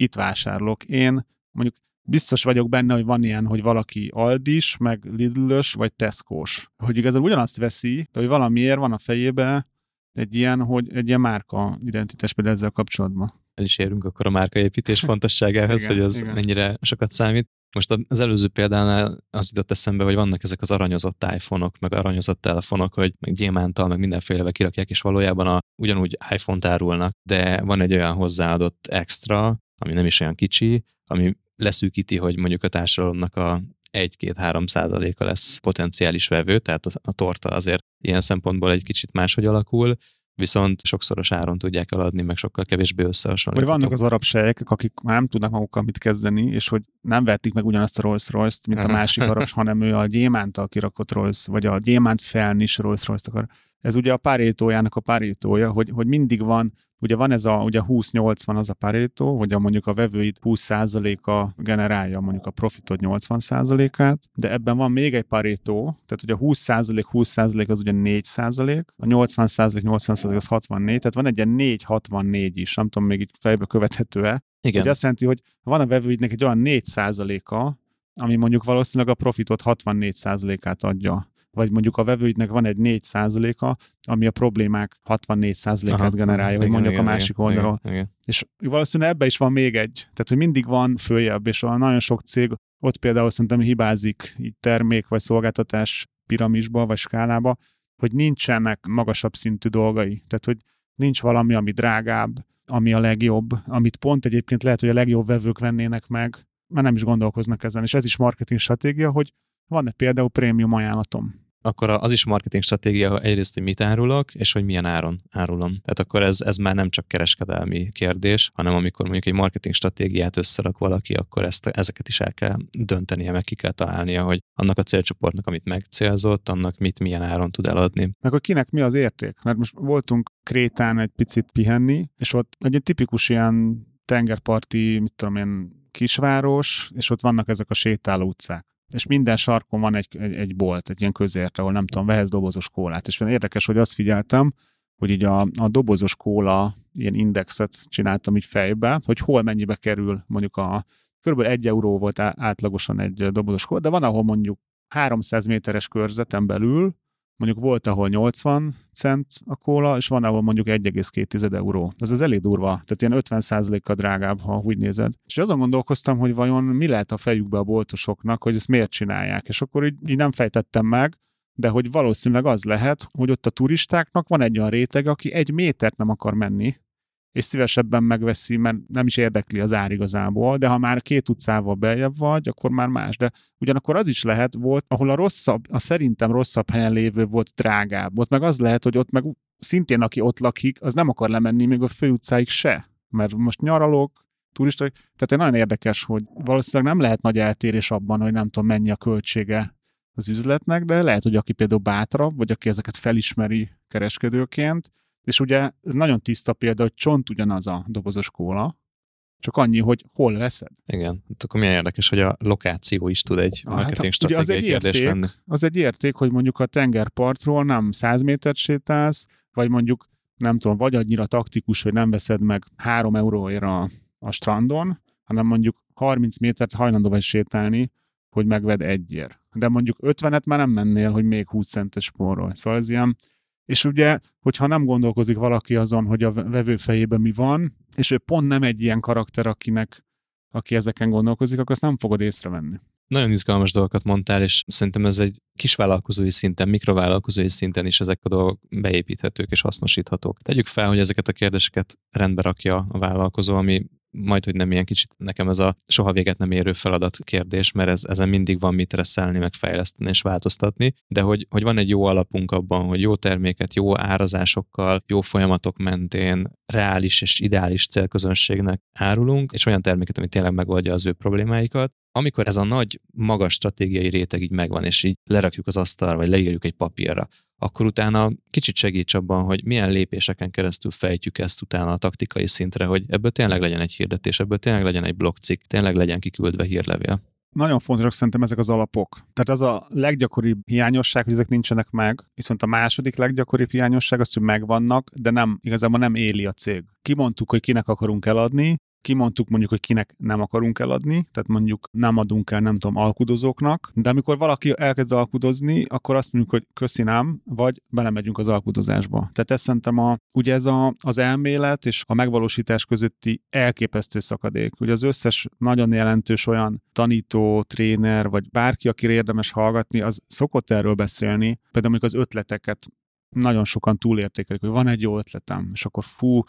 itt vásárolok. Én mondjuk biztos vagyok benne, hogy van ilyen, hogy valaki Aldis, meg Lidlös, vagy Tesco-s. Hogy igazából ugyanazt veszi, de hogy valamiért van a fejébe egy ilyen, hogy egy ilyen márka identitás például ezzel kapcsolatban. El is érünk akkor a márkaépítés fontosságához, igen, hogy az igen. mennyire sokat számít. Most az előző példánál az jutott eszembe, hogy vannak ezek az aranyozott iPhone-ok, meg aranyozott telefonok, hogy meg gyémántal, meg mindenféle kirakják, és valójában a, ugyanúgy iPhone-t árulnak, de van egy olyan hozzáadott extra, ami nem is olyan kicsi, ami leszűkíti, hogy mondjuk a társadalomnak a 1-2-3 százaléka lesz potenciális vevő, tehát a, a torta azért ilyen szempontból egy kicsit máshogy alakul, viszont sokszoros áron tudják eladni, meg sokkal kevésbé összehasonlítható. Vagy vannak az arab sejek, akik már nem tudnak magukkal mit kezdeni, és hogy nem vették meg ugyanazt a Rolls Royce-t, mint a másik arab, hanem ő a gyémántal kirakott Rolls, vagy a gyémánt felnis Rolls Royce-t akar. Ez ugye a párétójának a párétója, hogy, hogy mindig van Ugye van ez a ugye 20-80 az a Pareto, hogy a mondjuk a vevőid 20%-a generálja mondjuk a profitot 80%-át, de ebben van még egy Pareto, tehát ugye a 20% 20% az ugye 4%, a 80% 80% az 64, tehát van egy ilyen 4-64 is, nem tudom még így fejbe követhető-e. Igen. Ugye azt jelenti, hogy van a vevőidnek egy olyan 4%-a, ami mondjuk valószínűleg a profitot 64%-át adja vagy mondjuk a vevőidnek van egy 4%-a, ami a problémák 64%-át generálja, hogy mondjuk igen, a másik igen, oldalon. Igen, igen. És valószínűleg ebbe is van még egy, tehát hogy mindig van följebb, és nagyon sok cég ott például szerintem hibázik így termék vagy szolgáltatás piramisba vagy skálába, hogy nincsenek magasabb szintű dolgai. Tehát, hogy nincs valami, ami drágább, ami a legjobb, amit pont egyébként lehet, hogy a legjobb vevők vennének meg, mert nem is gondolkoznak ezen. És ez is marketing stratégia, hogy van-e például prémium ajánlatom? Akkor az is marketing stratégia egyrészt, hogy mit árulok, és hogy milyen áron árulom. Tehát akkor ez, ez már nem csak kereskedelmi kérdés, hanem amikor mondjuk egy marketing stratégiát összerak valaki, akkor ezt, ezeket is el kell döntenie, meg ki kell találnia, hogy annak a célcsoportnak, amit megcélzott, annak mit milyen áron tud eladni. Meg hogy kinek mi az érték? Mert most voltunk Krétán egy picit pihenni, és ott egy tipikus ilyen tengerparti, mit tudom én, kisváros, és ott vannak ezek a sétáló utcák és minden sarkon van egy, egy, egy bolt, egy ilyen közért, ahol nem tudom, vehez dobozos kólát. És érdekes, hogy azt figyeltem, hogy így a, a dobozos kóla ilyen indexet csináltam így fejbe, hogy hol mennyibe kerül mondjuk a körülbelül egy euró volt átlagosan egy dobozos kóla, de van, ahol mondjuk 300 méteres körzeten belül mondjuk volt, ahol 80 cent a kóla, és van, ahol mondjuk 1,2 euró. Ez az elég durva, tehát ilyen 50 kal drágább, ha úgy nézed. És azon gondolkoztam, hogy vajon mi lehet a fejükbe a boltosoknak, hogy ezt miért csinálják. És akkor így, így nem fejtettem meg, de hogy valószínűleg az lehet, hogy ott a turistáknak van egy olyan réteg, aki egy métert nem akar menni, és szívesebben megveszi, mert nem is érdekli az ár igazából, de ha már két utcával beljebb vagy, akkor már más. De ugyanakkor az is lehet volt, ahol a rosszabb, a szerintem rosszabb helyen lévő volt drágább. Ott meg az lehet, hogy ott meg szintén aki ott lakik, az nem akar lemenni még a főutcáig se. Mert most nyaralok, turisták, tehát egy nagyon érdekes, hogy valószínűleg nem lehet nagy eltérés abban, hogy nem tudom mennyi a költsége az üzletnek, de lehet, hogy aki például bátrabb, vagy aki ezeket felismeri kereskedőként, és ugye ez nagyon tiszta példa, hogy csont ugyanaz a dobozos kóla, csak annyi, hogy hol veszed. Igen, hát akkor milyen érdekes, hogy a lokáció is tud egy ah, marketing hát, stratégiai az egy kérdés érték, lenni. Az egy érték, hogy mondjuk a tengerpartról nem 100 métert sétálsz, vagy mondjuk nem tudom, vagy annyira taktikus, hogy nem veszed meg 3 euróért a, a strandon, hanem mondjuk 30 métert hajlandó vagy sétálni, hogy megved egyért. De mondjuk 50-et már nem mennél, hogy még 20 centes spórol. Szóval ez ilyen és ugye, hogyha nem gondolkozik valaki azon, hogy a vevő fejében mi van, és ő pont nem egy ilyen karakter, akinek, aki ezeken gondolkozik, akkor azt nem fogod észrevenni. Nagyon izgalmas dolgokat mondtál, és szerintem ez egy kisvállalkozói szinten, mikrovállalkozói szinten is ezek a dolgok beépíthetők és hasznosíthatók. Tegyük fel, hogy ezeket a kérdéseket rendbe rakja a vállalkozó, ami majd, hogy nem ilyen kicsit nekem ez a soha véget nem érő feladat kérdés, mert ez, ezen mindig van mit reszelni, meg fejleszteni és változtatni, de hogy, hogy van egy jó alapunk abban, hogy jó terméket, jó árazásokkal, jó folyamatok mentén reális és ideális célközönségnek árulunk, és olyan terméket, ami tényleg megoldja az ő problémáikat, amikor ez a nagy, magas stratégiai réteg így megvan, és így lerakjuk az asztalra, vagy leírjuk egy papírra, akkor utána kicsit segíts abban, hogy milyen lépéseken keresztül fejtjük ezt utána a taktikai szintre, hogy ebből tényleg legyen egy hirdetés, ebből tényleg legyen egy blogcikk, tényleg legyen kiküldve hírlevél. Nagyon fontosak szerintem ezek az alapok. Tehát az a leggyakoribb hiányosság, hogy ezek nincsenek meg, viszont a második leggyakoribb hiányosság az, hogy megvannak, de nem, igazából nem éli a cég. Kimondtuk, hogy kinek akarunk eladni, kimondtuk mondjuk, hogy kinek nem akarunk eladni, tehát mondjuk nem adunk el, nem tudom, alkudozóknak, de amikor valaki elkezd alkudozni, akkor azt mondjuk, hogy köszi nem, vagy belemegyünk az alkudozásba. Tehát ez szerintem a, ugye ez a, az elmélet és a megvalósítás közötti elképesztő szakadék. Ugye az összes nagyon jelentős olyan tanító, tréner, vagy bárki, aki érdemes hallgatni, az szokott erről beszélni, például az ötleteket nagyon sokan túlértékelik, hogy van egy jó ötletem, és akkor fú,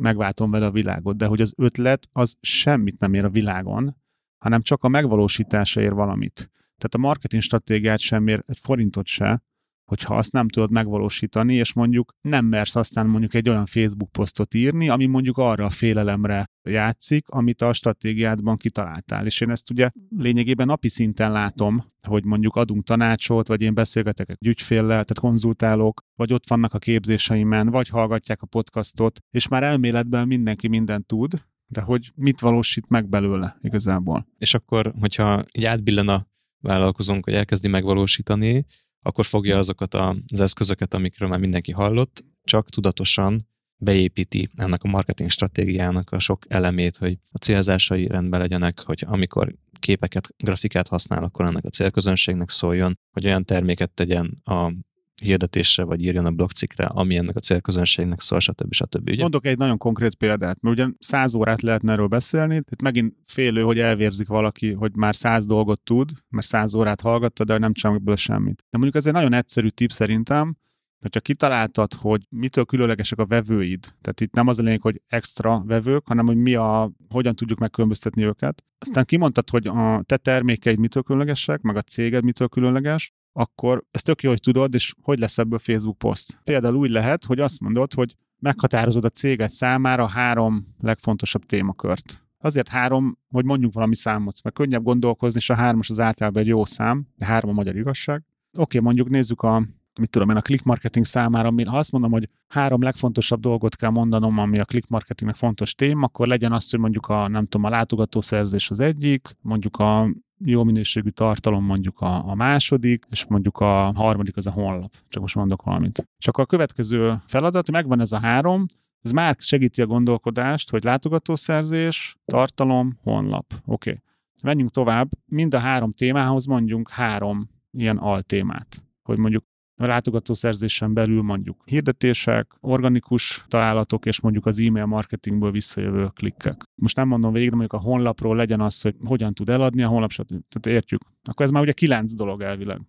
megváltom vele a világot, de hogy az ötlet az semmit nem ér a világon, hanem csak a megvalósítása ér valamit. Tehát a marketing stratégiát sem ér egy forintot se, hogyha azt nem tudod megvalósítani, és mondjuk nem mersz aztán mondjuk egy olyan Facebook posztot írni, ami mondjuk arra a félelemre játszik, amit a stratégiádban kitaláltál. És én ezt ugye lényegében napi szinten látom, hogy mondjuk adunk tanácsot, vagy én beszélgetek egy ügyféllel, tehát konzultálok, vagy ott vannak a képzéseimen, vagy hallgatják a podcastot, és már elméletben mindenki mindent tud, de hogy mit valósít meg belőle igazából. És akkor, hogyha így átbillen a vállalkozónk, hogy elkezdi megvalósítani, akkor fogja azokat az eszközöket, amikről már mindenki hallott, csak tudatosan beépíti ennek a marketing stratégiának a sok elemét, hogy a célzásai rendben legyenek, hogy amikor képeket, grafikát használ, akkor ennek a célközönségnek szóljon, hogy olyan terméket tegyen a hirdetésre, vagy írjon a blogcikre, ami ennek a célközönségnek szól, stb. stb. Ugye? Mondok egy nagyon konkrét példát, mert ugye száz órát lehetne erről beszélni, itt megint félő, hogy elvérzik valaki, hogy már száz dolgot tud, mert száz órát hallgatta, de nem csinál ebből semmit. De mondjuk ez egy nagyon egyszerű tip szerintem, hogyha kitaláltad, hogy mitől különlegesek a vevőid, tehát itt nem az a lényeg, hogy extra vevők, hanem hogy mi a, hogyan tudjuk megkülönböztetni őket. Aztán kimondtad, hogy a te termékeid mitől különlegesek, meg a céged mitől különleges, akkor ezt tök jó, hogy tudod, és hogy lesz ebből Facebook poszt. Például úgy lehet, hogy azt mondod, hogy meghatározod a céged számára három legfontosabb témakört. Azért három, hogy mondjuk valami számot, mert könnyebb gondolkozni, és a hármas az általában egy jó szám, de három a magyar igazság. Oké, okay, mondjuk nézzük a mit tudom én, a click marketing számára, ha azt mondom, hogy három legfontosabb dolgot kell mondanom, ami a click marketingnek fontos téma, akkor legyen az, hogy mondjuk a, nem tudom, a látogatószerzés az egyik, mondjuk a jó minőségű tartalom mondjuk a, a második, és mondjuk a harmadik az a honlap. Csak most mondok valamit. Csak a következő feladat, megvan ez a három, ez már segíti a gondolkodást, hogy látogatószerzés, tartalom, honlap. Oké. Okay. Menjünk tovább. Mind a három témához mondjunk három ilyen altémát. Hogy mondjuk a látogatószerzésen belül mondjuk hirdetések, organikus találatok, és mondjuk az e-mail marketingből visszajövő klikkek. Most nem mondom végre, mondjuk a honlapról legyen az, hogy hogyan tud eladni a honlap. Tehát értjük. Akkor ez már ugye kilenc dolog elvileg.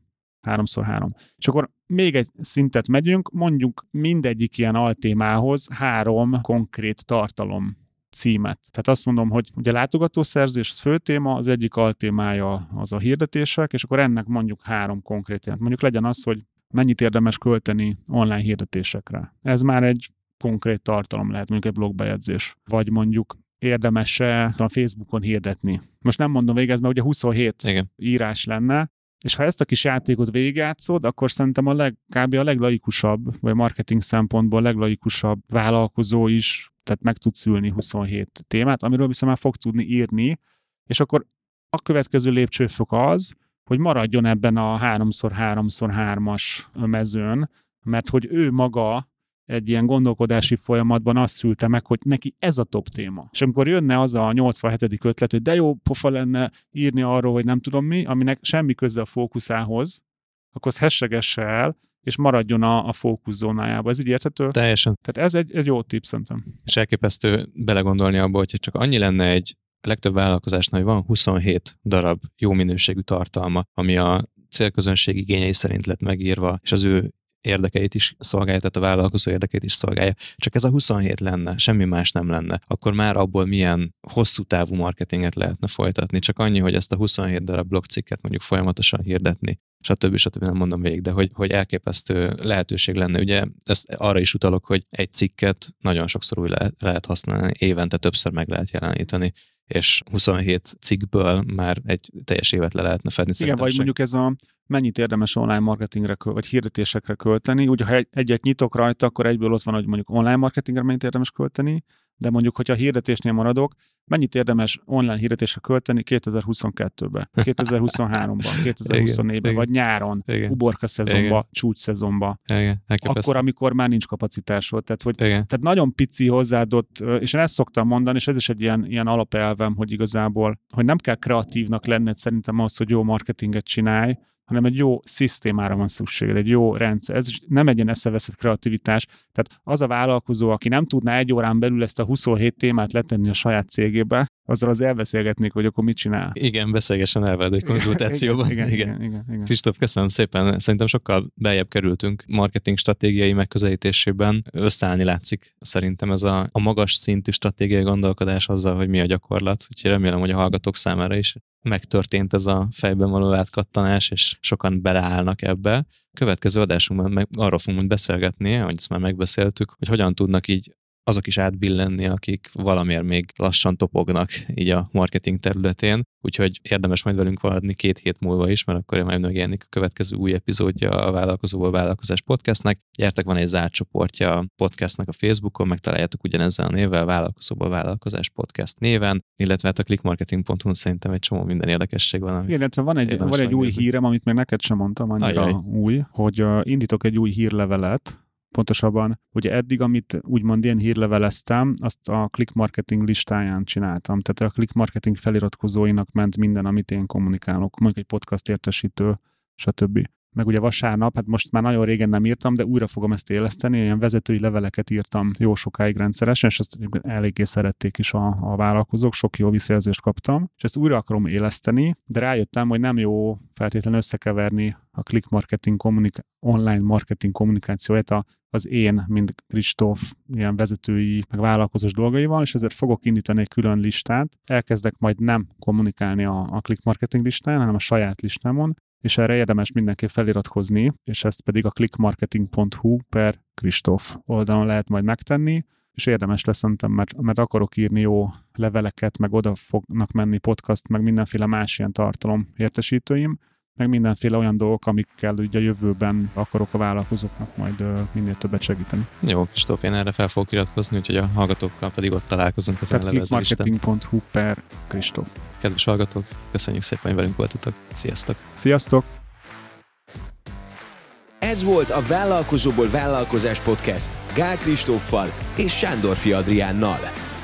Háromszor három. És akkor még egy szintet megyünk, mondjuk mindegyik ilyen altémához három konkrét tartalom címet. Tehát azt mondom, hogy ugye látogatószerzés az fő téma, az egyik altémája az a hirdetések, és akkor ennek mondjuk három konkrét jelent. Mondjuk legyen az, hogy mennyit érdemes költeni online hirdetésekre. Ez már egy konkrét tartalom lehet, mondjuk egy blogbejegyzés. Vagy mondjuk érdemes-e a Facebookon hirdetni. Most nem mondom végez, mert ugye 27 Igen. írás lenne, és ha ezt a kis játékot végigjátszod, akkor szerintem a leg, kb. a leglaikusabb, vagy marketing szempontból a leglaikusabb vállalkozó is, tehát meg tud szülni 27 témát, amiről viszont már fog tudni írni, és akkor a következő lépcsőfok az, hogy maradjon ebben a 3x3x3-as mezőn, mert hogy ő maga egy ilyen gondolkodási folyamatban azt szülte meg, hogy neki ez a top téma. És amikor jönne az a 87. ötlet, hogy de jó pofa lenne írni arról, hogy nem tudom mi, aminek semmi köze a fókuszához, akkor az hessegesse el, és maradjon a, a fókuszzónájába. Ez így érthető? Teljesen. Tehát ez egy, egy jó tipp szerintem. És elképesztő belegondolni abba, hogyha csak annyi lenne egy a legtöbb vállalkozásnál van 27 darab jó minőségű tartalma, ami a célközönség igényei szerint lett megírva, és az ő érdekeit is szolgálja, tehát a vállalkozó érdekeit is szolgálja. Csak ez a 27 lenne, semmi más nem lenne. Akkor már abból milyen hosszú távú marketinget lehetne folytatni. Csak annyi, hogy ezt a 27 darab blogcikket mondjuk folyamatosan hirdetni, stb. stb. nem mondom végig, de hogy, hogy elképesztő lehetőség lenne. Ugye ezt arra is utalok, hogy egy cikket nagyon sokszor úgy lehet, lehet használni, évente többször meg lehet jeleníteni és 27 cikkből már egy teljes évet le lehetne fedni. Igen, vagy mondjuk ez a mennyit érdemes online marketingre vagy hirdetésekre költeni. Ugye, ha egyet nyitok rajta, akkor egyből ott van, hogy mondjuk online marketingre mennyit érdemes költeni, de mondjuk, hogyha a hirdetésnél maradok, mennyit érdemes online hirdetésre költeni 2022-ben, 2023-ban, 2024-ben, vagy nyáron, igen. uborka szezonban, csúcs szezonban. Igen. Akkor, amikor már nincs kapacitásod. Tehát, hogy, igen. tehát nagyon pici hozzáadott, és én ezt szoktam mondani, és ez is egy ilyen, ilyen alapelvem, hogy igazából, hogy nem kell kreatívnak lenned szerintem ahhoz, hogy jó marketinget csinálj, hanem egy jó szisztémára van szükséged, egy jó rendszer. Ez nem egy ilyen eszeveszett kreativitás. Tehát az a vállalkozó, aki nem tudná egy órán belül ezt a 27 témát letenni a saját cégébe, azzal az elbeszélgetnék, hogy akkor mit csinál. Igen, beszélgessen el veled egy konzultációban. igen, igen, igen, igen, igen. Kristóf, köszönöm szépen. Szerintem sokkal beljebb kerültünk marketing stratégiai megközelítésében. Összeállni látszik szerintem ez a, a magas szintű stratégiai gondolkodás azzal, hogy mi a gyakorlat. Úgyhogy remélem, hogy a hallgatók számára is megtörtént ez a fejben való átkattanás, és sokan beleállnak ebbe. Következő adásunkban meg arról fogunk beszélgetni, ahogy ezt már megbeszéltük, hogy hogyan tudnak így azok is átbillenni, akik valamiért még lassan topognak így a marketing területén, úgyhogy érdemes majd velünk valadni két hét múlva is, mert akkor majd megjelenik a következő új epizódja a Vállalkozóból Vállalkozás podcastnek. Gyertek, van egy zárt csoportja a podcastnak a Facebookon, megtaláljátok ugyanezzel a névvel, Vállalkozóból Vállalkozás podcast néven, illetve hát a clickmarketing.hu szerintem egy csomó minden érdekesség van. Illetve van egy, van egy új hírem, amit még neked sem mondtam, annyira Ajaj. új, hogy indítok egy új hírlevelet, Pontosabban, ugye eddig, amit úgymond én hírleveleztem, azt a click marketing listáján csináltam. Tehát a click marketing feliratkozóinak ment minden, amit én kommunikálok, mondjuk egy podcast értesítő, stb. Meg ugye vasárnap, hát most már nagyon régen nem írtam, de újra fogom ezt éleszteni, ilyen vezetői leveleket írtam jó sokáig rendszeresen, és ezt eléggé szerették is a, a vállalkozók, sok jó visszajelzést kaptam, és ezt újra akarom éleszteni, de rájöttem, hogy nem jó feltétlenül összekeverni a click marketing kommunik- online marketing kommunikációját a az én, mint Kristóf ilyen vezetői, meg vállalkozós dolgaival, és ezért fogok indítani egy külön listát. Elkezdek majd nem kommunikálni a, a click marketing listán, hanem a saját listámon, és erre érdemes mindenképp feliratkozni, és ezt pedig a clickmarketing.hu per Kristóf oldalon lehet majd megtenni, és érdemes lesz szerintem, mert, mert akarok írni jó leveleket, meg oda fognak menni podcast, meg mindenféle más ilyen tartalom értesítőim, meg mindenféle olyan dolgok, amikkel ugye a jövőben akarok a vállalkozóknak majd minél többet segíteni. Jó, Kristóf, én erre fel fogok iratkozni, úgyhogy a hallgatókkal pedig ott találkozunk az clickmarketing.hu per Kristóf. Kedves hallgatók, köszönjük szépen, hogy velünk voltatok. Sziasztok! Sziasztok! Ez volt a Vállalkozóból Vállalkozás Podcast Gál Kristóffal és Sándorfi Adriánnal.